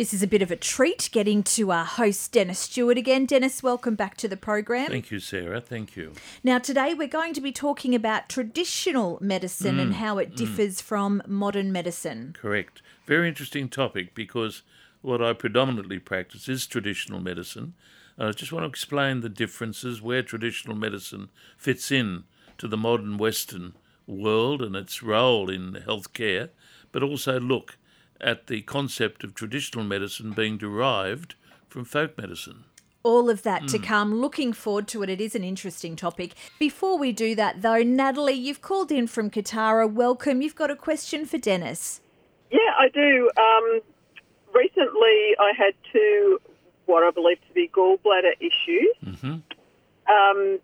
This is a bit of a treat getting to our host, Dennis Stewart, again. Dennis, welcome back to the program. Thank you, Sarah. Thank you. Now, today we're going to be talking about traditional medicine Mm, and how it differs from modern medicine. Correct. Very interesting topic because what I predominantly practice is traditional medicine. And I just want to explain the differences where traditional medicine fits in to the modern Western world and its role in healthcare, but also look at the concept of traditional medicine being derived from folk medicine. All of that to Mm. come. Looking forward to it. It is an interesting topic. Before we do that, though, Natalie, you've called in from Kotara. Welcome. You've got a question for Dennis. Yeah, I do. Um, recently, I had two, what I believe to be gallbladder issues. Mm-hmm. Um,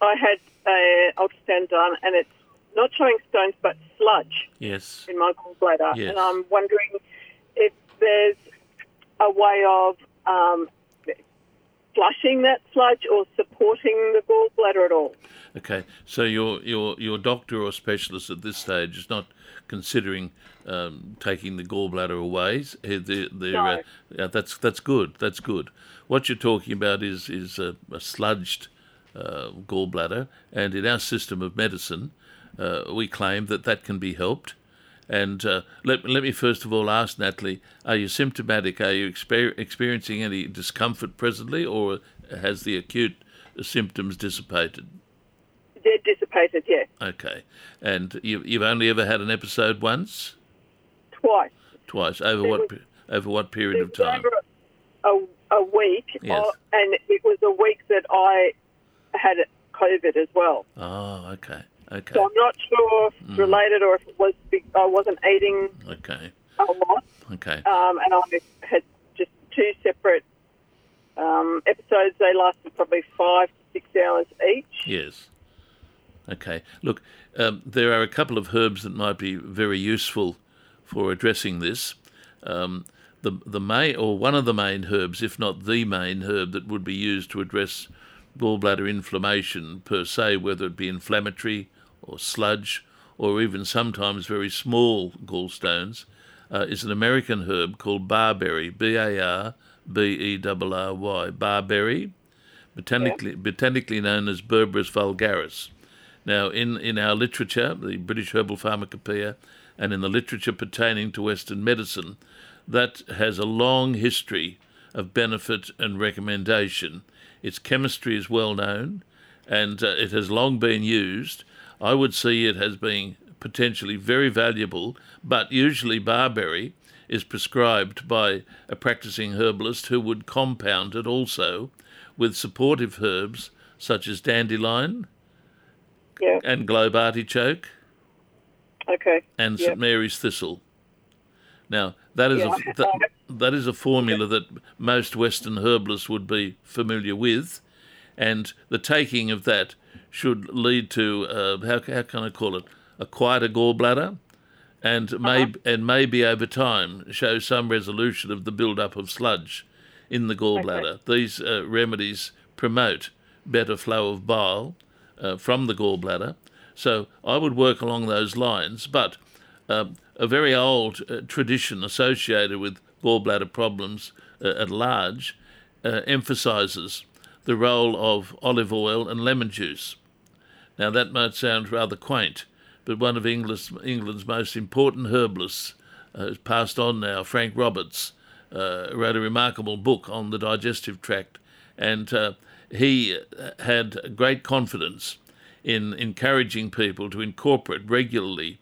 I had an ultrasound done, and it's not showing stones, but sludge Yes. in my gallbladder. Yes. And I'm wondering if there's a way of um, flushing that sludge or supporting the gallbladder at all. Okay, so your your your doctor or specialist at this stage is not considering um, taking the gallbladder away. They're, they're, No. uh, yeah, that's that's good. That's good. What you're talking about is is a, a sludged uh, gallbladder, and in our system of medicine, uh, we claim that that can be helped. And uh, let, let me first of all ask Natalie: Are you symptomatic? Are you exper- experiencing any discomfort presently, or has the acute symptoms dissipated? They're dissipated, yeah, Okay. And you, you've only ever had an episode once? twice. Twice? Over There what was- over what period of time? over a, a week, Yes. uh, and it was a week that I had COVID as well. Oh, okay. Okay. So I'm not sure if Mm. related or if it was I wasn't eating Okay. a lot, Okay. um, and I had just two separate um, episodes. They lasted probably five to six hours each. Yes. Okay. Look, um, there are a couple of herbs that might be very useful for addressing this. Um, the the main or one of the main herbs, if not the main herb, that would be used to address gallbladder inflammation per se, whether it be inflammatory or sludge, or even sometimes very small gallstones, uh, is an American herb called barberry. B A R B E R R Y. Barberry, botanically botanically known as Berberis vulgaris. Now, in, in our literature, the British Herbal Pharmacopoeia, and in the literature pertaining to Western medicine, that has a long history of benefit and recommendation. Its chemistry is well known, and uh, it has long been used. I would see it as being potentially very valuable, but usually barberry is prescribed by a practicing herbalist who would compound it also with supportive herbs such as dandelion, Yeah. and globe artichoke Okay. and. St Mary's thistle. Now that is Yeah, a that, that is a formula that most Western herbalists would be familiar with, and the taking of that should lead to uh, how how can I call it a quieter gallbladder, and may and maybe over time show some resolution of the build-up of sludge in the gallbladder. These uh, remedies promote better flow of bile uh, from the gallbladder. So I would work along those lines. But um, a very old uh, tradition associated with gallbladder problems uh, at large uh, emphasizes the role of olive oil and lemon juice. Now, that might sound rather quaint, but one of England's, England's most important herbalists uh, has passed on now, Frank Roberts, uh, wrote a remarkable book on the digestive tract, and uh, he had great confidence in encouraging people to incorporate regularly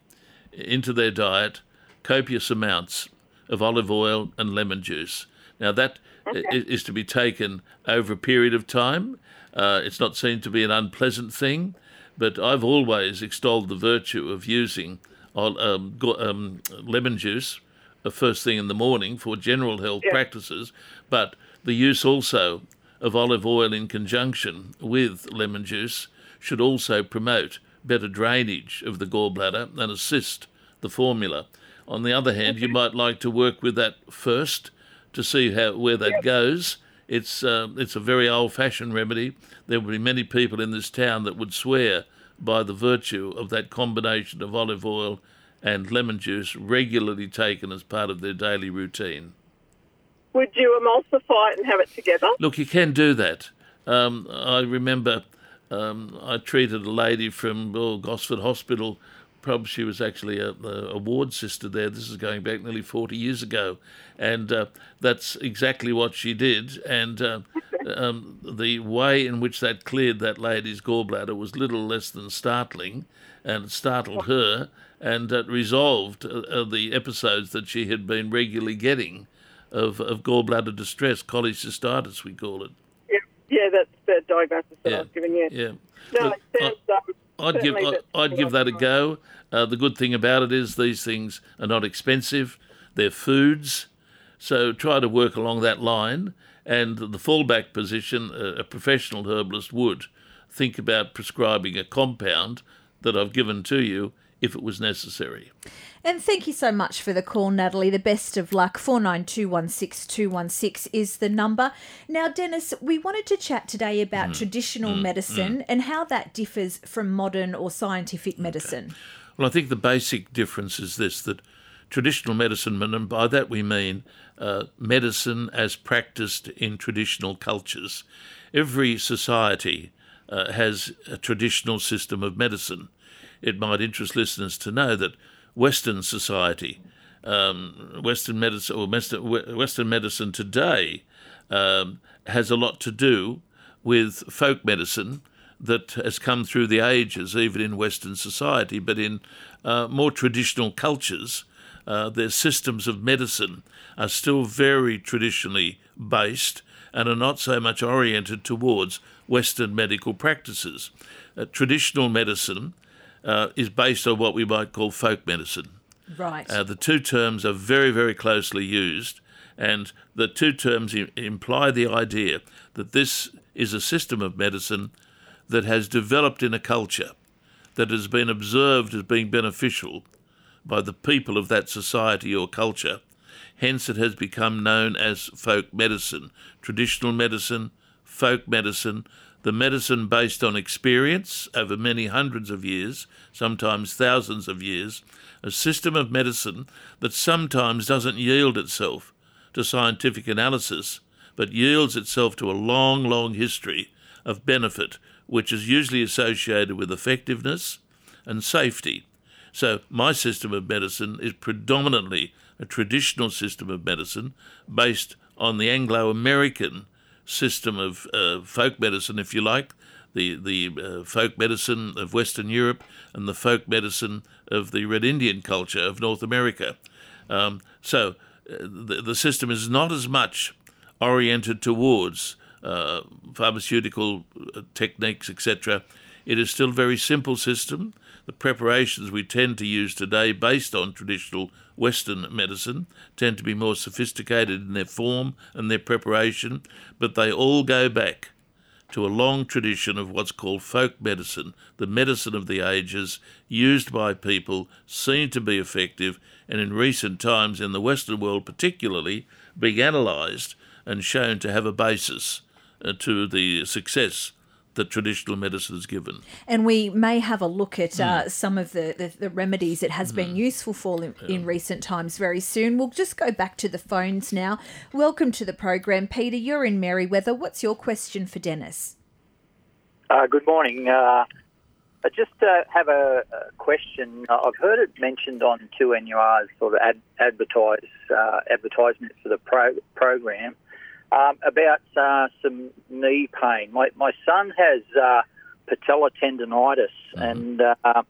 into their diet copious amounts of olive oil and lemon juice. Now, that i- is to be taken over a period of time. Uh, it's not seen to be an unpleasant thing, but I've always extolled the virtue of using um, um, lemon juice uh, first thing in the morning for general health practices, but the use also of olive oil in conjunction with lemon juice should also promote better drainage of the gallbladder and assist the formula. On the other hand, you might like to work with that first to see how where that goes. It's uh, it's a very old-fashioned remedy. There will be many people in this town that would swear by the virtue of that combination of olive oil and lemon juice regularly taken as part of their daily routine. would you emulsify it and have it together? Look, you can do that. Um, I remember um, I treated a lady from oh, Gosford Hospital. Probably she was actually a, a, ward sister there. This is going back nearly 40 years ago. And uh, that's exactly what she did. And uh, um, the way in which that cleared that lady's gallbladder was little less than startling. And it startled her and uh, resolved uh, the episodes that she had been regularly getting of, of gallbladder distress, cholecystitis, we call it. Yeah, yeah that's the diagnosis that yeah. I was given, yeah. Yeah. No, Look, sounds, I, would give, I, I'd give that a go. Uh, the good thing about it is these things are not expensive, they're foods. So try to work along that line. And the fallback position, a professional herbalist would think about prescribing a compound that I've given to you if it was necessary. And thank you so much for the call, Natalie. The best of luck. 49216216 is the number. Now, Dennis, we wanted to chat today about mm. traditional mm. medicine mm. and how that differs from modern or scientific medicine. Okay. Well, I think the basic difference is this that traditional medicine, and by that we mean uh, medicine as practiced in traditional cultures. Every society uh, has a traditional system of medicine. It might interest listeners to know that Western society, um, Western medicine or Western medicine today um, has a lot to do with folk medicine that has come through the ages, even in Western society, but in uh, more traditional cultures, uh, their systems of medicine are still very traditionally based and are not so much oriented towards Western medical practices. Uh, traditional medicine uh, is based on what we might call folk medicine. Right. Uh, the two terms are very, very closely used, and the two terms I- imply the idea that this is a system of medicine that has developed in a culture that has been observed as being beneficial by the people of that society or culture. Hence, it has become known as folk medicine, traditional medicine, folk medicine, the medicine based on experience over many hundreds of years, sometimes thousands of years, a system of medicine that sometimes doesn't yield itself to scientific analysis, but yields itself to a long, long history of benefit, which is usually associated with effectiveness and safety. So, my system of medicine is predominantly a traditional system of medicine based on the Anglo American system of uh, folk medicine, if you like, the the uh, folk medicine of Western Europe and the folk medicine of the Red Indian culture of North America. Um, so uh, the, the system is not as much oriented towards uh, pharmaceutical uh, techniques, etc. It is still a very simple system. The preparations we tend to use today, based on traditional Western medicine tend to be more sophisticated in their form and their preparation, but they all go back to a long tradition of what's called folk medicine, the medicine of the ages, used by people, seen to be effective, and in recent times in the Western world particularly, being analysed and shown to have a basis uh, to the success that traditional medicine is given. And we may have a look at uh, mm. some of the, the, the, remedies it has mm. been hmm. useful for in, yeah. in, recent times very soon. We'll just go back to the phones now. Welcome to the program. Peter, you're in Merewether. What's your question for Dennis? Uh, good morning. Uh, I just uh, have a, a, question. I've heard it mentioned on 2NUR's sort of ad, advertise, uh, advertisement for the pro, program um, about uh, some knee pain. My, my son has uh, patella tendonitis mm-hmm. and uh,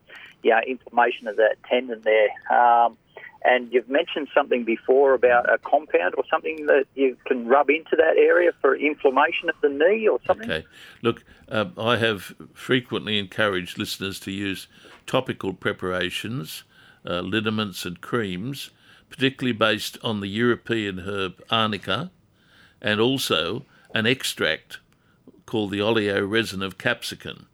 yeah, inflammation of that tendon there. Um, and you've mentioned something before about a compound or something that you can rub into that area for inflammation of the knee or something. Okay. Look, uh, I have frequently encouraged listeners to use topical preparations, uh, liniments, and creams, particularly based on the European herb arnica and also an extract called the oleo resin of capsicum.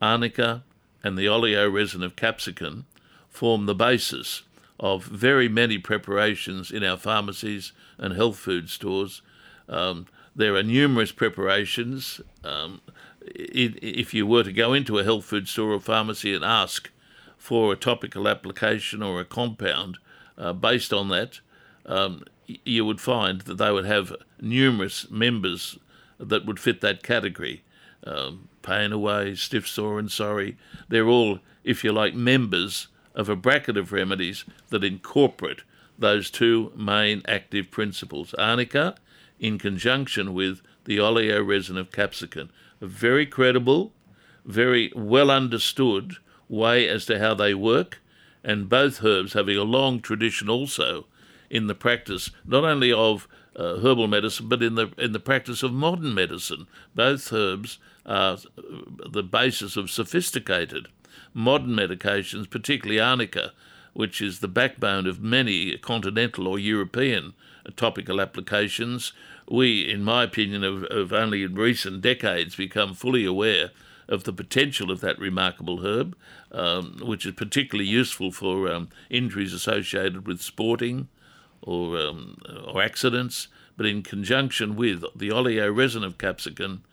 Arnica and the oleo resin of capsicum form the basis of very many preparations in our pharmacies and health food stores. Um, there are numerous preparations. Um, if you were to go into a health food store or pharmacy and ask for a topical application or a compound uh, based on that, um, you would find that they would have numerous members that would fit that category. Um, pain away, stiff sore and sorry. They're all, if you like, members of a bracket of remedies that incorporate those two main active principles. Arnica, in conjunction with the oleoresin of capsicum, a very credible, very well understood way as to how they work, and both herbs having a long tradition also in the practice not only of uh, herbal medicine but in the in the practice of modern medicine. Both herbs are the basis of sophisticated modern medications, particularly arnica, which is the backbone of many continental or European topical applications. We, in my opinion, have, have only in recent decades become fully aware of the potential of that remarkable herb, um, which is particularly useful for um, injuries associated with sporting or um, or accidents. But in conjunction with the oleoresin of capsicum,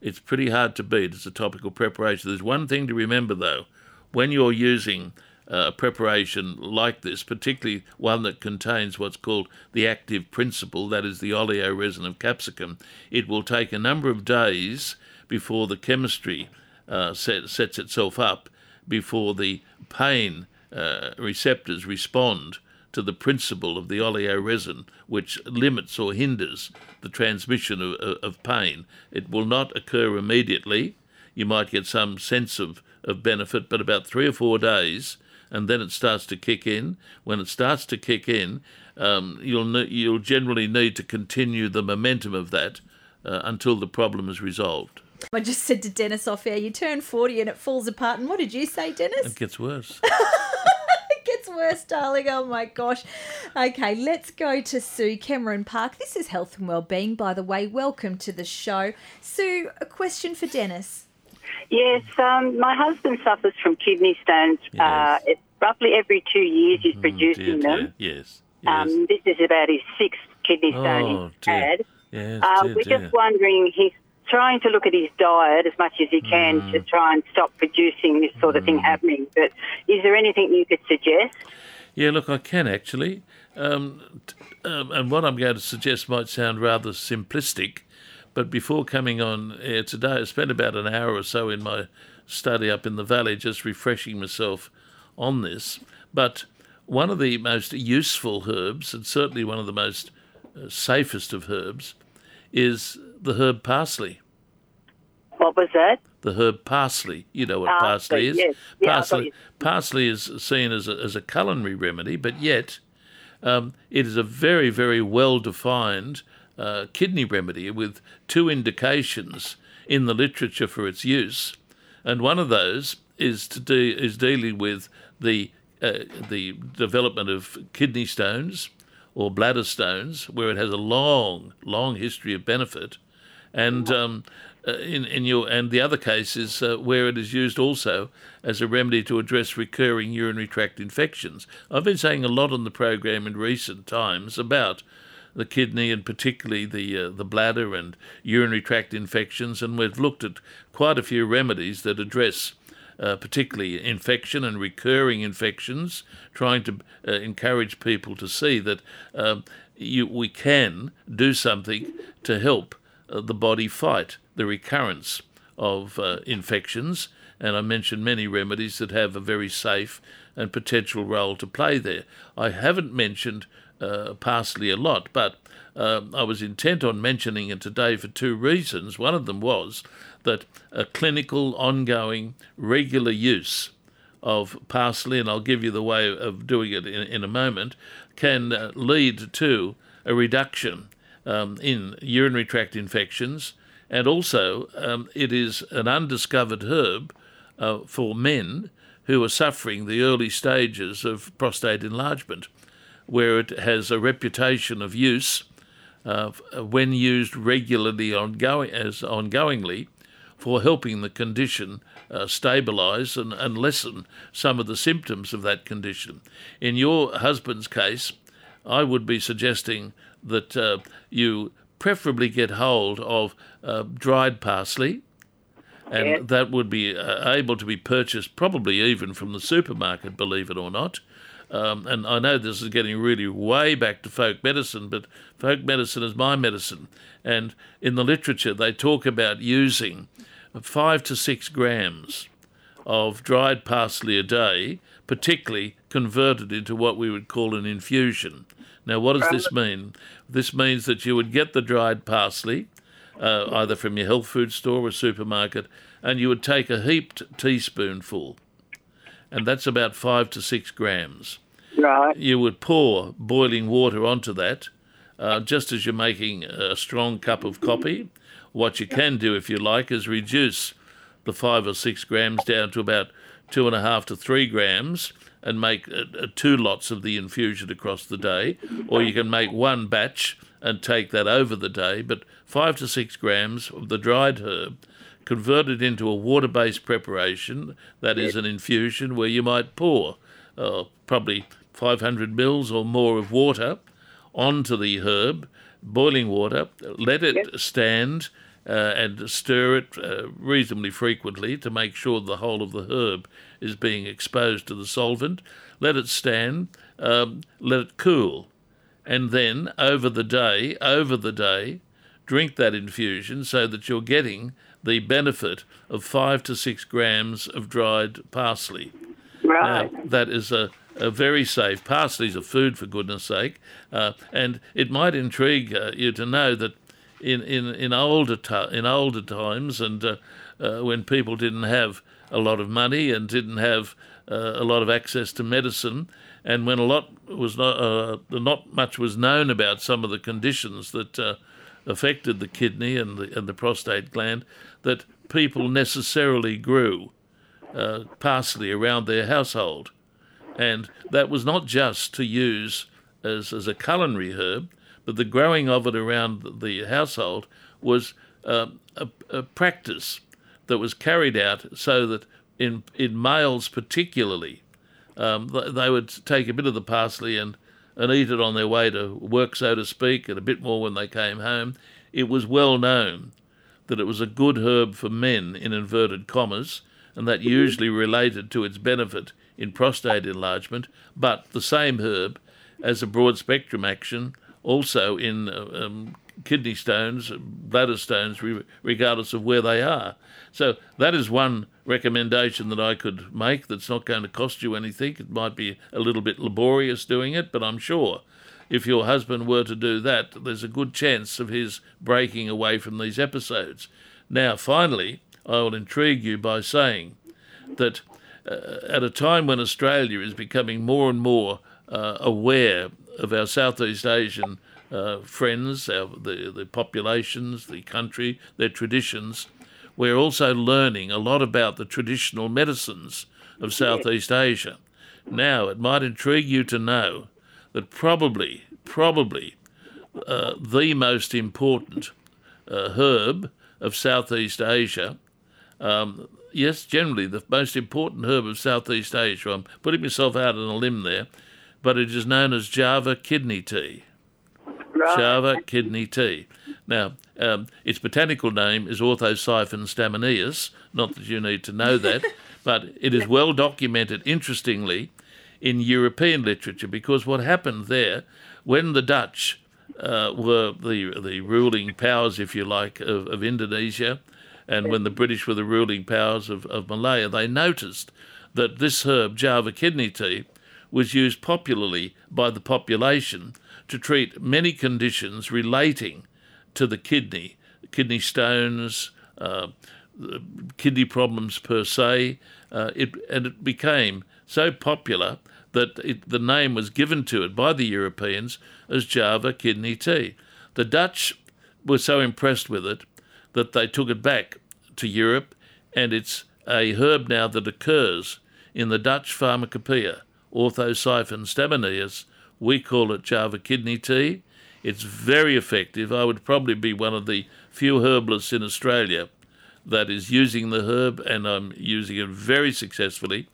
it's pretty hard to beat as a topical preparation. There's one thing to remember though, when you're using uh, a preparation like this, particularly one that contains what's called the active principle, that is the oleoresin of capsicum, it will take a number of days before the chemistry uh, set, sets itself up, before the pain uh, receptors respond to the principle of the oleoresin, which limits or hinders the transmission of, of pain. It will not occur immediately. You might get some sense of, of benefit, but about three or four days, and then it starts to kick in. When it starts to kick in, um, you'll you'll generally need to continue the momentum of that uh, until the problem is resolved. I just said to Dennis off air, you turn 40 and it falls apart. And what did you say, Dennis? It gets worse. it gets worse, darling. Oh my gosh. Okay, let's go to Sue Cameron Park. This is Health and Wellbeing, by the way. Welcome to the show. Sue, a question for Dennis. Yes, um, my husband suffers from kidney stones. Yes. Uh, it, roughly every two years, he's Oh, producing dear, them. dear. Yes. yes. Um, this is about his sixth kidney stone oh, he's dear. had. Yes, Uh, dear, we're dear. just wondering, he's trying to look at his diet as much as he can Mm. to try and stop producing this sort of thing happening. But is there anything you could suggest? Yeah, look, I can actually. Um, t- um, and what I'm going to suggest might sound rather simplistic, but before coming on air today, I spent about an hour or so in my study up in the valley just refreshing myself on this. But one of the most useful herbs, and certainly one of the most uh, safest of herbs, is the herb parsley. What was that? the herb parsley. You know what Parsley, parsley is. yes. Yeah, parsley, you. parsley is seen as a, as a culinary remedy, but yet um, it is a very, very well defined uh, kidney remedy with two indications in the literature for its use, and one of those is to de- is dealing with the uh, the development of kidney stones or bladder stones, where it has a long, long history of benefit, and um, uh, in in your and the other case is uh, where it is used also as a remedy to address recurring urinary tract infections. I've been saying a lot on the program in recent times about the kidney and particularly the uh, the bladder and urinary tract infections, and we've looked at quite a few remedies that address. Uh, particularly infection and recurring infections, trying to uh, encourage people to see that um, you, we can do something to help the body fight the recurrence of uh, infections. And I mentioned many remedies that have a very safe and potential role to play there. I haven't mentioned uh, parsley a lot, but um, I was intent on mentioning it today for two reasons. One of them was that a clinical, ongoing, regular use of parsley, and I'll give you the way of doing it in, in a moment, can uh, lead to a reduction um, in urinary tract infections, and also um, it is an undiscovered herb uh, for men who are suffering the early stages of prostate enlargement, where it has a reputation of use uh, when used regularly ongoing as ongoingly for helping the condition uh, stabilize and, and lessen some of the symptoms of that condition. In your husband's case, I would be suggesting that uh, you preferably get hold of uh, dried parsley, and that would be uh, able to be purchased probably even from the supermarket, believe it or not. um, and I know this is getting really way back to folk medicine, but folk medicine is my medicine. And in the literature, they talk about using five to six grams of dried parsley a day, particularly converted into what we would call an infusion. Now, what does this mean? This means that you would get the dried parsley, uh, either from your health food store or supermarket, and you would take a heaped teaspoonful, and that's about five to six grams. Right. You would pour boiling water onto that, uh, just as you're making a strong cup of coffee. What you can do, if you like, is reduce the five or six grams down to about two and a half to three grams and make uh, uh, two lots of the infusion across the day, or you can make one batch and take that over the day. But five to six grams of the dried herb converted into a water based preparation that is an infusion where you might pour uh, probably 500 mils or more of water onto the herb, boiling water, let it stand. Uh, and stir it uh, reasonably frequently to make sure the whole of the herb is being exposed to the solvent. Let it stand, um, let it cool, and then over the day, over the day, drink that infusion so that you're getting the benefit of five to six grams of dried parsley. Right. Now, that is a, a very safe. Parsley's a food, for goodness sake. Uh, and it might intrigue uh, you to know that in, in, in, older, in older times and uh, uh, when people didn't have a lot of money and didn't have uh, a lot of access to medicine, and when a lot was not, uh, not much was known about some of the conditions that uh, affected the kidney and the, and the prostate gland, that people necessarily grew uh, parsley around their household. And that was not just to use as, as a culinary herb, but the growing of it around the household was uh, a, a practice that was carried out so that in, in males particularly, um, they would take a bit of the parsley and, and eat it on their way to work, so to speak, and a bit more when they came home. It was well known that it was a good herb for men, in inverted commas, and that usually related to its benefit in prostate enlargement, but the same herb as a broad spectrum action also in uh, um, kidney stones, bladder stones, regardless of where they are. So that is one recommendation that I could make that's not going to cost you anything. It might be a little bit laborious doing it, but I'm sure if your husband were to do that, there's a good chance of his breaking away from these episodes. Now, finally, I will intrigue you by saying that uh, at a time when Australia is becoming more and more uh, aware of our Southeast Asian uh, friends, our, the, the populations, the country, their traditions, we're also learning a lot about the traditional medicines of Southeast Asia. Now, it might intrigue you to know that probably, probably uh, the most important uh, herb of Southeast Asia, um, yes, generally the most important herb of Southeast Asia, I'm putting myself out on a limb there, but it is known as Java kidney tea. Right. Java kidney tea. Now, um, its botanical name is Orthosiphon stamineus, not that you need to know that, but it is well documented, interestingly, in European literature because what happened there, when the Dutch uh, were the, the ruling powers, if you like, of, of Indonesia, and when the British were the ruling powers of, of Malaya, they noticed that this herb, Java kidney tea, was used popularly by the population to treat many conditions relating to the kidney, kidney stones, uh, kidney problems per se. Uh, it, and it became so popular that it, the name was given to it by the Europeans as Java kidney tea. The Dutch were so impressed with it that they took it back to Europe, and it's a herb now that occurs in the Dutch pharmacopoeia, Orthosiphon stamineus. We call it Java kidney tea. It's very effective. I would probably be one of the few herbalists in Australia that is using the herb, and I'm using it very successfully.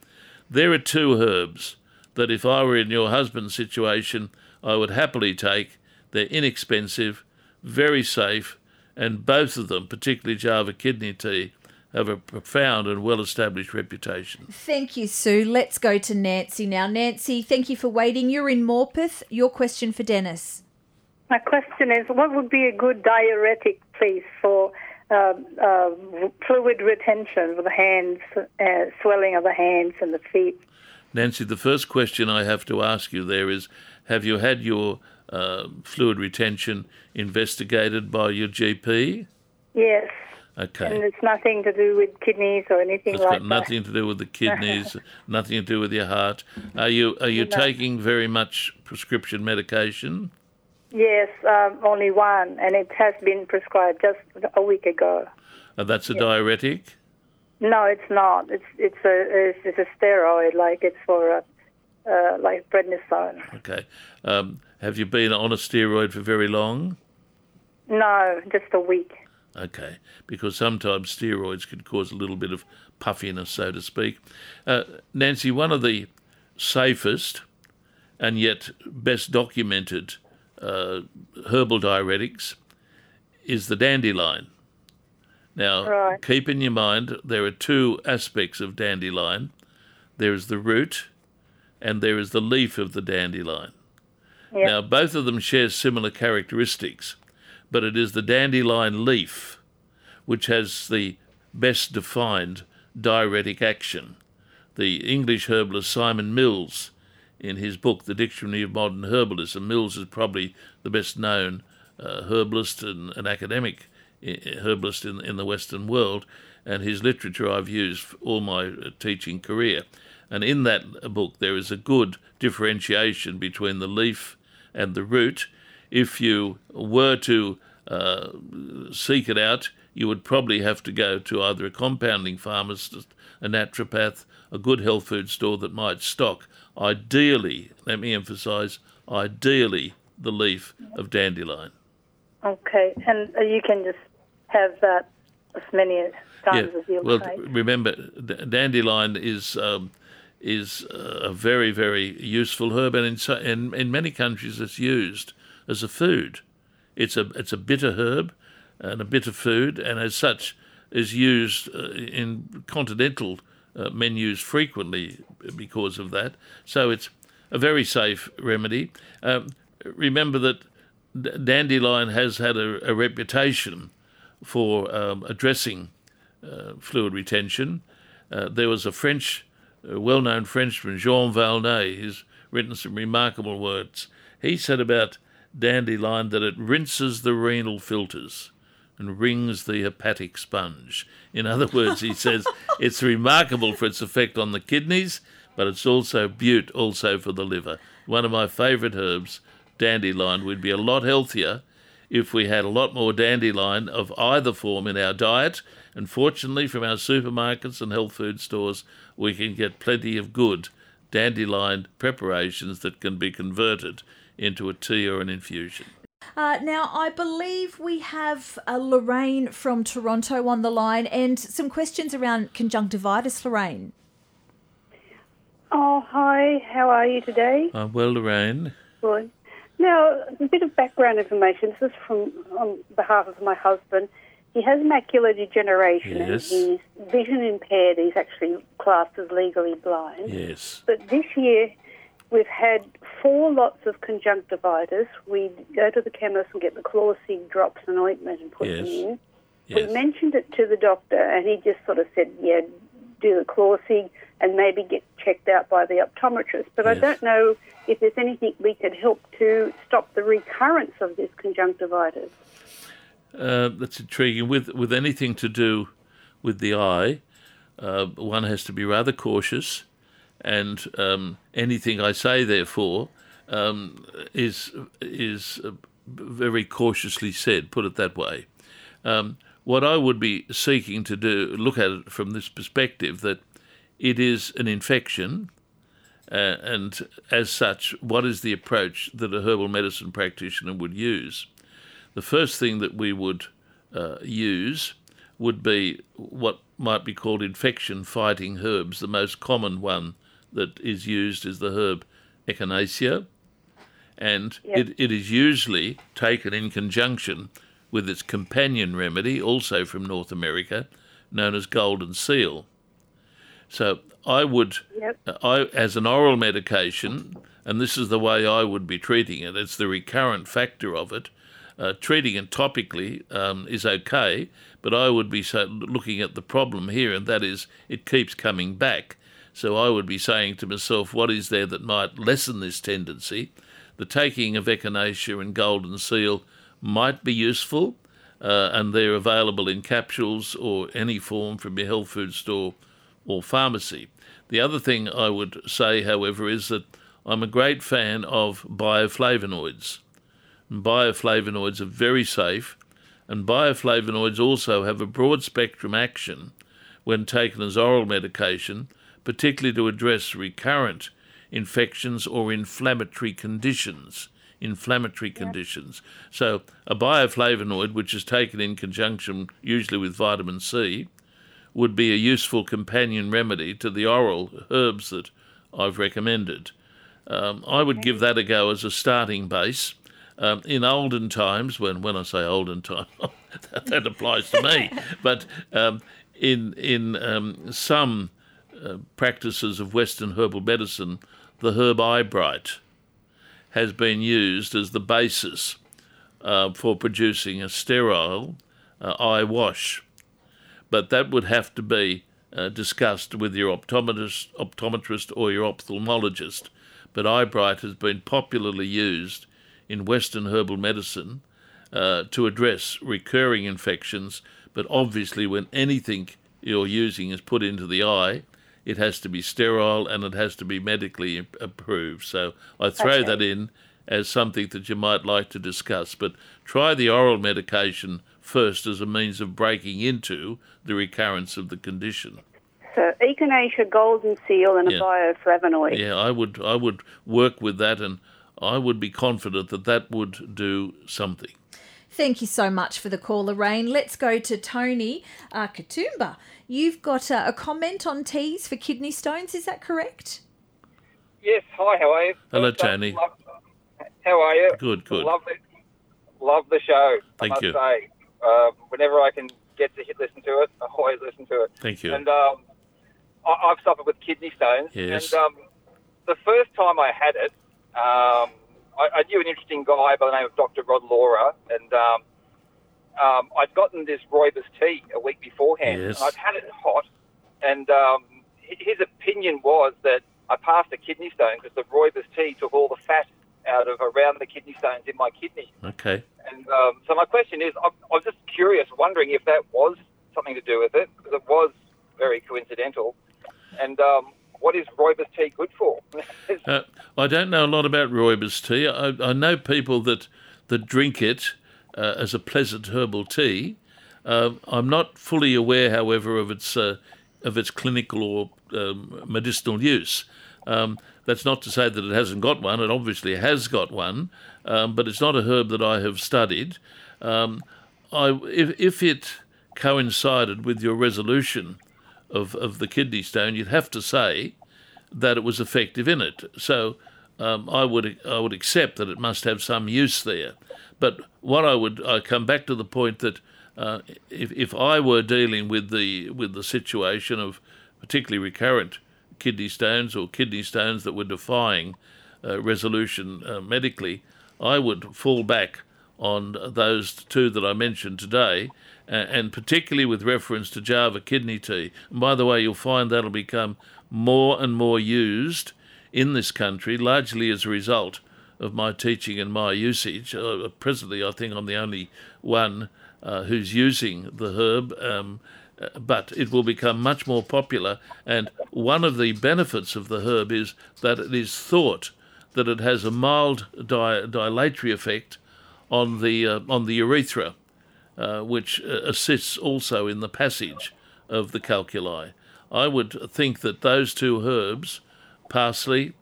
There are two herbs that, if I were in your husband's situation, I would happily take. They're inexpensive, very safe, and both of them, particularly Java kidney tea, have a profound and well established reputation. Thank you, Sue. Let's go to Nancy now. Nancy, thank you for waiting. You're in Morpeth. Your question for Dennis. My question is what would be a good diuretic, please, for uh, uh, fluid retention of the hands, uh, swelling of the hands and the feet? Nancy, the first question I have to ask you there is Have you had your uh, fluid retention investigated by your GP? Yes. Okay. And it's nothing to do with kidneys or anything It's like got nothing to do with the kidneys, nothing to do with your heart. Are you are you No. taking very much prescription medication? Yes, um, only one, and it has been prescribed just a week ago. Uh, that's a diuretic. No, it's not. It's it's a it's, it's a steroid, like it's for a, uh, like prednisone. Okay. Um, have you been on a steroid for very long? No, just a week. Okay, because sometimes steroids can cause a little bit of puffiness, so to speak. Uh, Nancy, one of the safest and yet best documented uh, herbal diuretics is the dandelion. Now, Right. keep in your mind there are two aspects of dandelion there is the root and there is the leaf of the dandelion. Yep. Now, both of them share similar characteristics, but it is the dandelion leaf which has the best defined diuretic action. The English herbalist Simon Mills, in his book The Dictionary of Modern Herbalism, Mills is probably the best known uh, herbalist and an academic herbalist in, in the Western world, and his literature I've used all my uh, teaching career. And in that book, there is a good differentiation between the leaf and the root. If you were to uh, seek it out, you would probably have to go to either a compounding pharmacist, a naturopath, a good health food store that might stock, ideally, let me emphasize, ideally, the leaf of dandelion. Okay, and uh, you can just have that as many times as you well, like. remember, dandelion is um, is a very very useful herb, and in, so, in in many countries it's used as a food. It's a it's a bitter herb and a bitter food, and as such is used uh, in continental uh, menus frequently because of that. So it's a very safe remedy. Um, remember that dandelion has had a, a reputation for um, addressing uh, fluid retention. Uh, there was a French, a well-known Frenchman, Jean Valnet, who's written some remarkable words. He said about dandelion that it rinses the renal filters and wrings the hepatic sponge. In other words, he says it's remarkable for its effect on the kidneys, but it's also beaut also for the liver. One of my favourite herbs, dandelion, we'd be a lot healthier if we had a lot more dandelion of either form in our diet. And fortunately, from our supermarkets and health food stores, we can get plenty of good dandelion preparations that can be converted into a tea or an infusion. Uh, now, I believe we have uh, Lorraine from Toronto on the line and some questions around conjunctivitis, Lorraine. Oh, hi. How are you today? Uh, well, Lorraine, Good. Now, a bit of background information. This is from on behalf of my husband. He has macular degeneration Yes. and he's vision impaired. He's actually classed as legally blind. yes, But this year, we've had four lots of conjunctivitis. We go to the chemist and get the Chlorsig drops and ointment and put them in. yes. We mentioned it to the doctor, and he just sort of said, "Yeah, do the Chlorsig and maybe get checked out by the optometrist." But I don't know if there's anything we could help to stop the recurrence of this conjunctivitis. Uh, that's intriguing. With with anything to do with the eye, uh, one has to be rather cautious, and um, anything I say, therefore, um, is is uh, very cautiously said. Put it that way. Um, what I would be seeking to do, look at it from this perspective, that it is an infection, uh, and as such, what is the approach that a herbal medicine practitioner would use? The first thing that we would uh, use would be what might be called infection fighting herbs. The most common one that is used is the herb echinacea, and Yep. it, it is usually taken in conjunction with its companion remedy, also from North America, known as golden seal. So I would, Yep. I as an oral medication, and this is the way I would be treating it. It's the recurrent factor of it. Uh, treating it topically um, is okay, but I would be so, looking at the problem here, and that is it keeps coming back. So I would be saying to myself, what is there that might lessen this tendency? The taking of echinacea and golden seal might be useful, uh, and they're available in capsules or any form from your health food store or pharmacy. The other thing I would say, however, is that I'm a great fan of bioflavonoids. Bioflavonoids are very safe, and bioflavonoids also have a broad spectrum action when taken as oral medication, particularly to address recurrent infections or inflammatory conditions. Inflammatory conditions. So, a bioflavonoid, which is taken in conjunction usually with vitamin C, would be a useful companion remedy to the oral herbs that I've recommended. Um, I would give that a go as a starting base. Um, in olden times, when, when I say olden time, that, that applies to me, but um, in, in um, some uh, practices of Western herbal medicine, the herb eyebright has been used as the basis uh, for producing a sterile uh, eye wash but that would have to be uh, discussed with your optometrist, optometrist or your ophthalmologist. But eyebright has been popularly used in Western herbal medicine uh, to address recurring infections. But obviously, when anything you're using is put into the eye, it has to be sterile and it has to be medically approved. So I throw Okay. that in as something that you might like to discuss. But try the oral medication first as a means of breaking into the recurrence of the condition. So echinacea, golden seal, and Yeah. a bioflavonoid. Yeah, I would I would work with that, and I would be confident that that would do something. Thank you so much for the call, Lorraine. Let's go to Tony uh, Katoomba. You've got uh, a comment on teas for kidney stones, is that correct? Yes, hi, how are you? Hello, First Tony. love- how are you? Good, good. Love the, love the show. Thank I must you. say, uh, whenever I can get to hit, listen to it, I always listen to it. Thank you. And um, I, I've suffered with kidney stones. Yes. And um, the first time I had it, um, I, I knew an interesting guy by the name of Dr. Rod Laura, and um, um, I'd gotten this Rooibos tea a week beforehand, Yes. and I'd had it hot, and um, his opinion was that I passed a kidney stone because the Rooibos tea took all the fat out of around the kidney stones in my kidney. Okay. And um, so my question is, I, I was just curious, wondering if that was something to do with it, because it was very coincidental. And um, what is Rooibos tea good for? Uh, I don't know a lot about rooibos tea. I, I know people that that drink it uh, as a pleasant herbal tea. Uh, I'm not fully aware, however, of its uh, of its clinical or um, medicinal use. Um, that's not to say that it hasn't got one. It obviously has got one, um, but it's not a herb that I have studied. Um, I, if, if it coincided with your resolution of, of the kidney stone, you'd have to say that it was effective in it. So um, I would I would accept that it must have some use there. But what I would I come back to the point that uh, if if I were dealing with the with the situation of particularly recurrent kidney stones or kidney stones that were defying uh, resolution uh, medically, I would fall back on those two that I mentioned today, and particularly with reference to Java kidney tea. And by the way, you'll find that'll become more and more used in this country, largely as a result of my teaching and my usage. Uh, presently, I think I'm the only one uh, who's using the herb. Um, uh, but it will become much more popular, and one of the benefits of the herb is that it is thought that it has a mild di- dilatory effect on the uh, on the urethra, uh, which uh, assists also in the passage of the calculi. I would think that those two herbs, parsley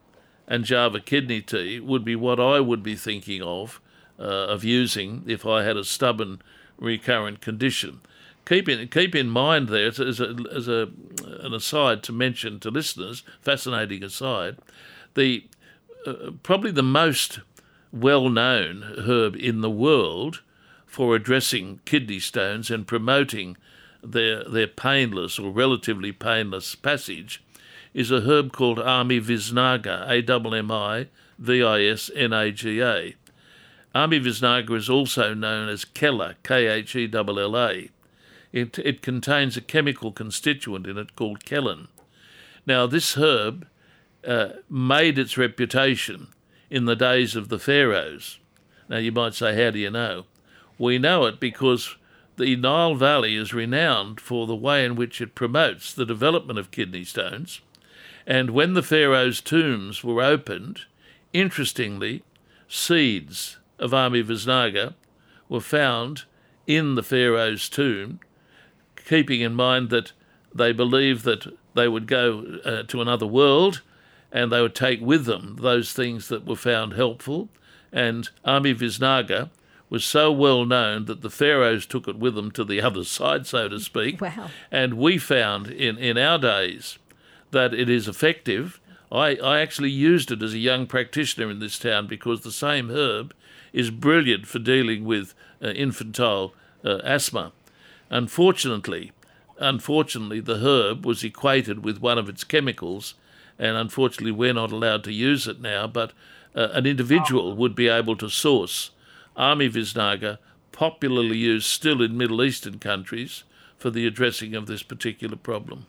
and Java kidney tea, would be what I would be thinking of uh, of using if I had a stubborn recurrent condition. Keep in keep in mind there as, a as a an aside to mention to listeners, fascinating aside, the uh, probably the most well-known herb in the world for addressing kidney stones and promoting their their painless or relatively painless passage is a herb called Ammi visnaga, A M M I V I S N A G A. Ammi visnaga is also known as Khella, K H E L L A. It, it contains a chemical constituent in it called khellin. Now, this herb uh, made its reputation in the days of the pharaohs. Now, you might say, how do you know? We know it because the Nile Valley is renowned for the way in which it promotes the development of kidney stones. And when the pharaohs' tombs were opened, interestingly, seeds of Ammi visnaga were found in the pharaoh's tomb, keeping in mind that they believed that they would go uh, to another world and they would take with them those things that were found helpful. And Ammi visnaga was so well known that the pharaohs took it with them to the other side, so to speak. Wow. And we found in, in our days that it is effective. I, I actually used it as a young practitioner in this town because the same herb is brilliant for dealing with uh, infantile uh, asthma. Unfortunately, unfortunately, the herb was equated with one of its chemicals, and unfortunately, we're not allowed to use it now. But uh, an individual would be able to source Ammi visnaga, popularly used still in Middle Eastern countries, for the addressing of this particular problem.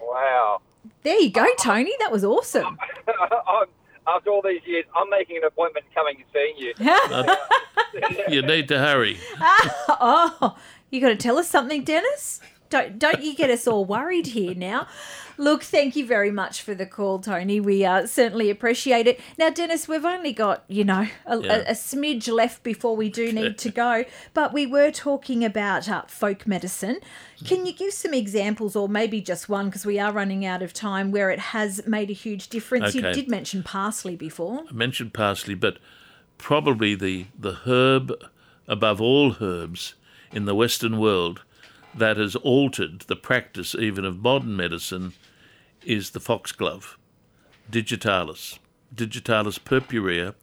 Wow. There you go, Tony. That was awesome. I'm, after all these years, I'm making an appointment coming and seeing you. Uh, you need to hurry. oh, you got to tell us something, Dennis? Don't don't you get us all worried here now? Look, thank you very much for the call, Tony. We uh, certainly appreciate it. Now, Dennis, we've only got you know a, Yeah. a, a smidge left before we do need to go, but we were talking about uh, folk medicine. Can you give some examples, or maybe just one, because we are running out of time, where it has made a huge difference? You did mention parsley before. I mentioned parsley, but probably the, the herb above all herbs in the Western world that has altered the practice even of modern medicine is the foxglove, digitalis, digitalis purpurea,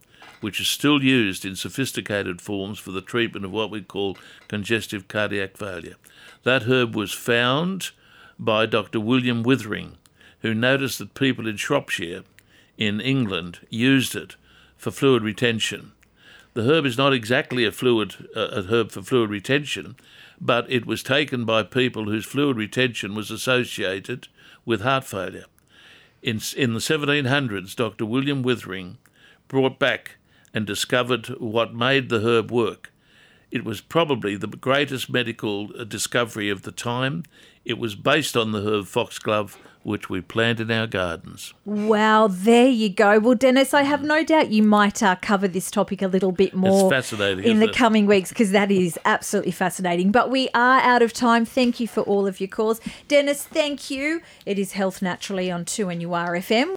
which is still used in sophisticated forms for the treatment of what we call congestive cardiac failure. That herb was found by Dr. William Withering, who noticed that people in Shropshire in England used it for fluid retention. The herb is not exactly a fluid uh, a herb for fluid retention, but it was taken by people whose fluid retention was associated with heart failure. In, in the 1700s, Dr. William Withering brought back and discovered what made the herb work. It was probably the greatest medical uh, discovery of the time. It was based on the herb foxglove, which we plant in our gardens. Wow, there you go. Well, Dennis, I have no doubt you might uh, cover this topic a little bit more fascinating, in the it? coming weeks because that is absolutely fascinating. But we are out of time. Thank you for all of your calls. Dennis, thank you. It is Health Naturally on 2NURFM.